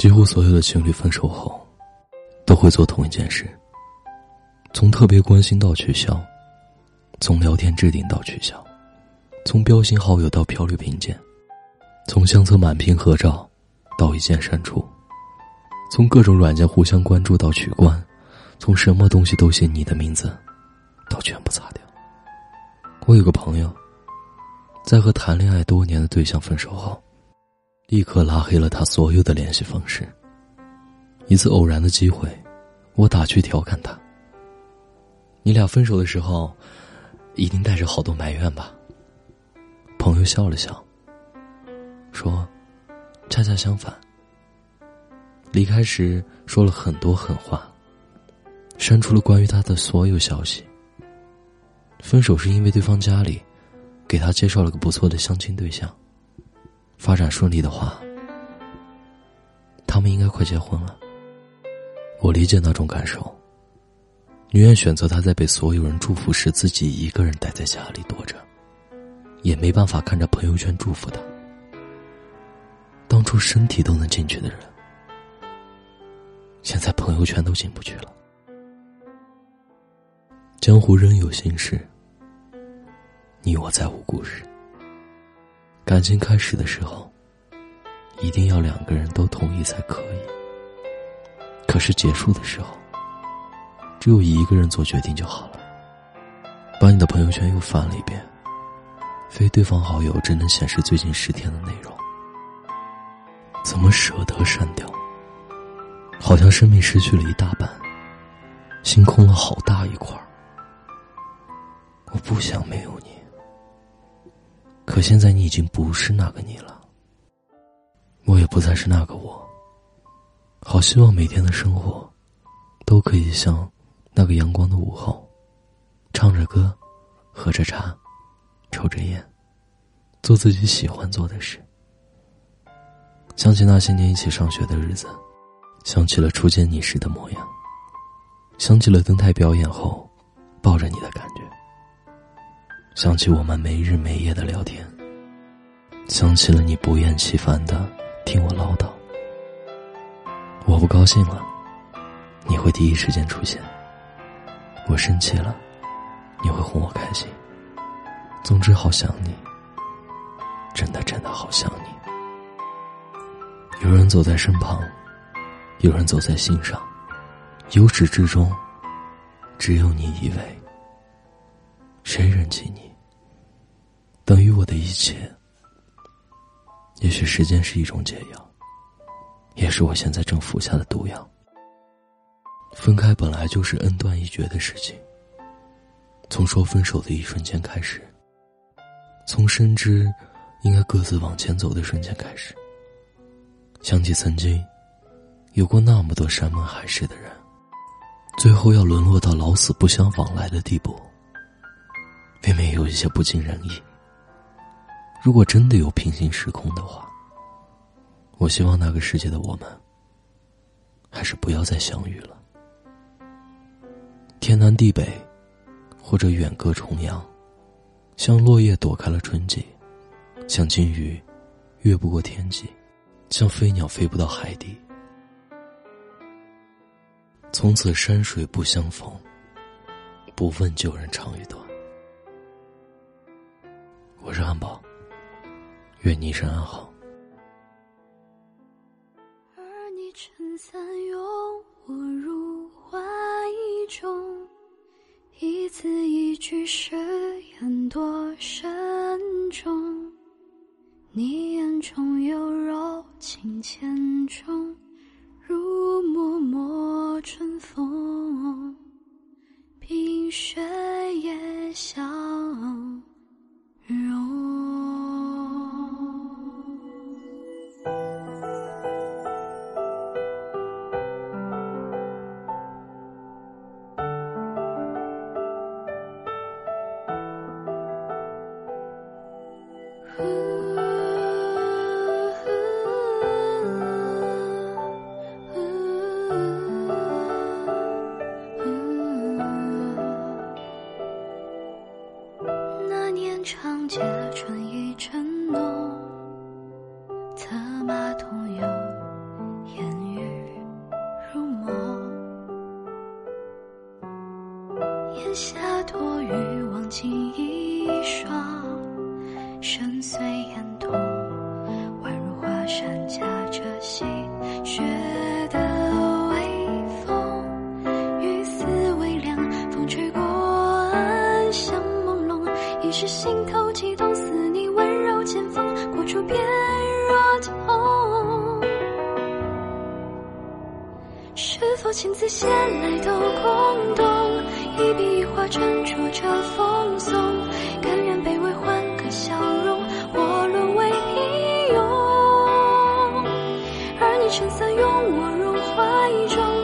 几乎所有的情侣分手后，都会做同一件事：从特别关心到取消，从聊天置顶到取消，从标新好友到漂流平键，从相册满屏合照到一键删除，从各种软件互相关注到取关，从什么东西都写你的名字，到全部擦掉。我有个朋友，在和谈恋爱多年的对象分手后。立刻拉黑了他所有的联系方式。一次偶然的机会，我打趣调侃他：“你俩分手的时候，一定带着好多埋怨吧？”朋友笑了笑，说：“恰恰相反。离开时说了很多狠话，删除了关于他的所有消息。分手是因为对方家里给他介绍了个不错的相亲对象。”发展顺利的话，他们应该快结婚了。我理解那种感受，宁愿选择他在被所有人祝福时，自己一个人待在家里躲着，也没办法看着朋友圈祝福他。当初身体都能进去的人，现在朋友圈都进不去了。江湖仍有心事，你我再无故事。感情开始的时候，一定要两个人都同意才可以。可是结束的时候，只有一个人做决定就好了。把你的朋友圈又翻了一遍，非对方好友只能显示最近十天的内容。怎么舍得删掉？好像生命失去了一大半，心空了好大一块儿。我不想没有你。可现在你已经不是那个你了，我也不再是那个我。好希望每天的生活，都可以像那个阳光的午后，唱着歌，喝着茶，抽着烟，做自己喜欢做的事。想起那些年一起上学的日子，想起了初见你时的模样，想起了登台表演后，抱着你的感觉。想起我们没日没夜的聊天，想起了你不厌其烦的听我唠叨。我不高兴了，你会第一时间出现；我生气了，你会哄我开心。总之，好想你，真的真的好想你。有人走在身旁，有人走在心上，由始至终，只有你一位。谁人记你，等于我的一切。也许时间是一种解药，也是我现在正服下的毒药。分开本来就是恩断义绝的事情。从说分手的一瞬间开始，从深知应该各自往前走的瞬间开始，想起曾经有过那么多山盟海誓的人，最后要沦落到老死不相往来的地步。未免有一些不尽人意。如果真的有平行时空的话，我希望那个世界的我们，还是不要再相遇了。天南地北，或者远隔重洋，像落叶躲开了春季，像金鱼越不过天际，像飞鸟飞不到海底。从此山水不相逢，不问旧人长与短。我是汉堡，愿你一生安好。而你撑伞拥我入怀中，一字一句誓言多慎重。你眼中有柔情千种，如脉脉春风，冰雪年长街春意正浓，书变若痛，是否情字写来都空洞？一笔一画斟酌着奉送，甘愿卑微换个笑容，或沦为平庸。而你撑伞拥我入怀中。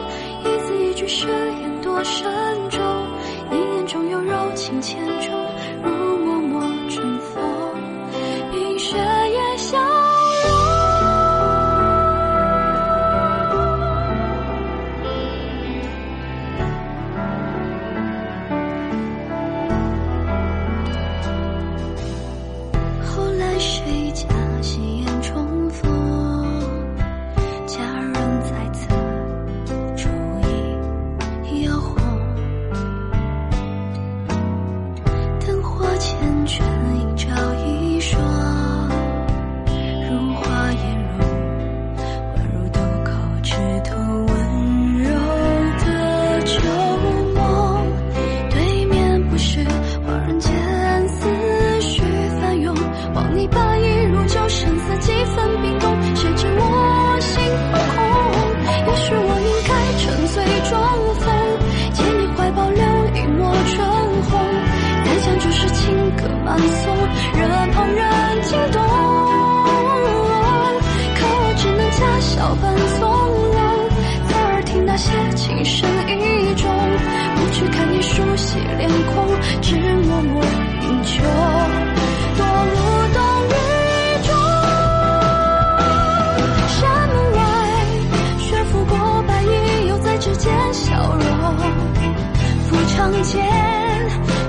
从前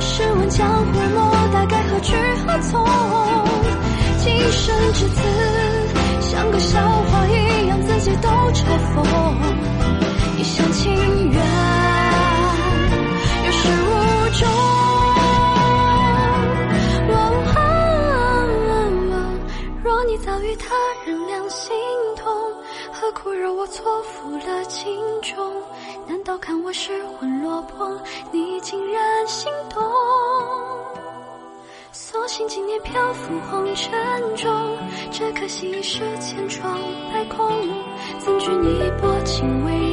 试问江湖莫大该何去何从？今生至此苦肉，我错付了情衷；难道看我失魂落魄，你竟然心动？所幸今年漂浮红尘中，只可惜已是千疮百孔，怎惧你薄情未？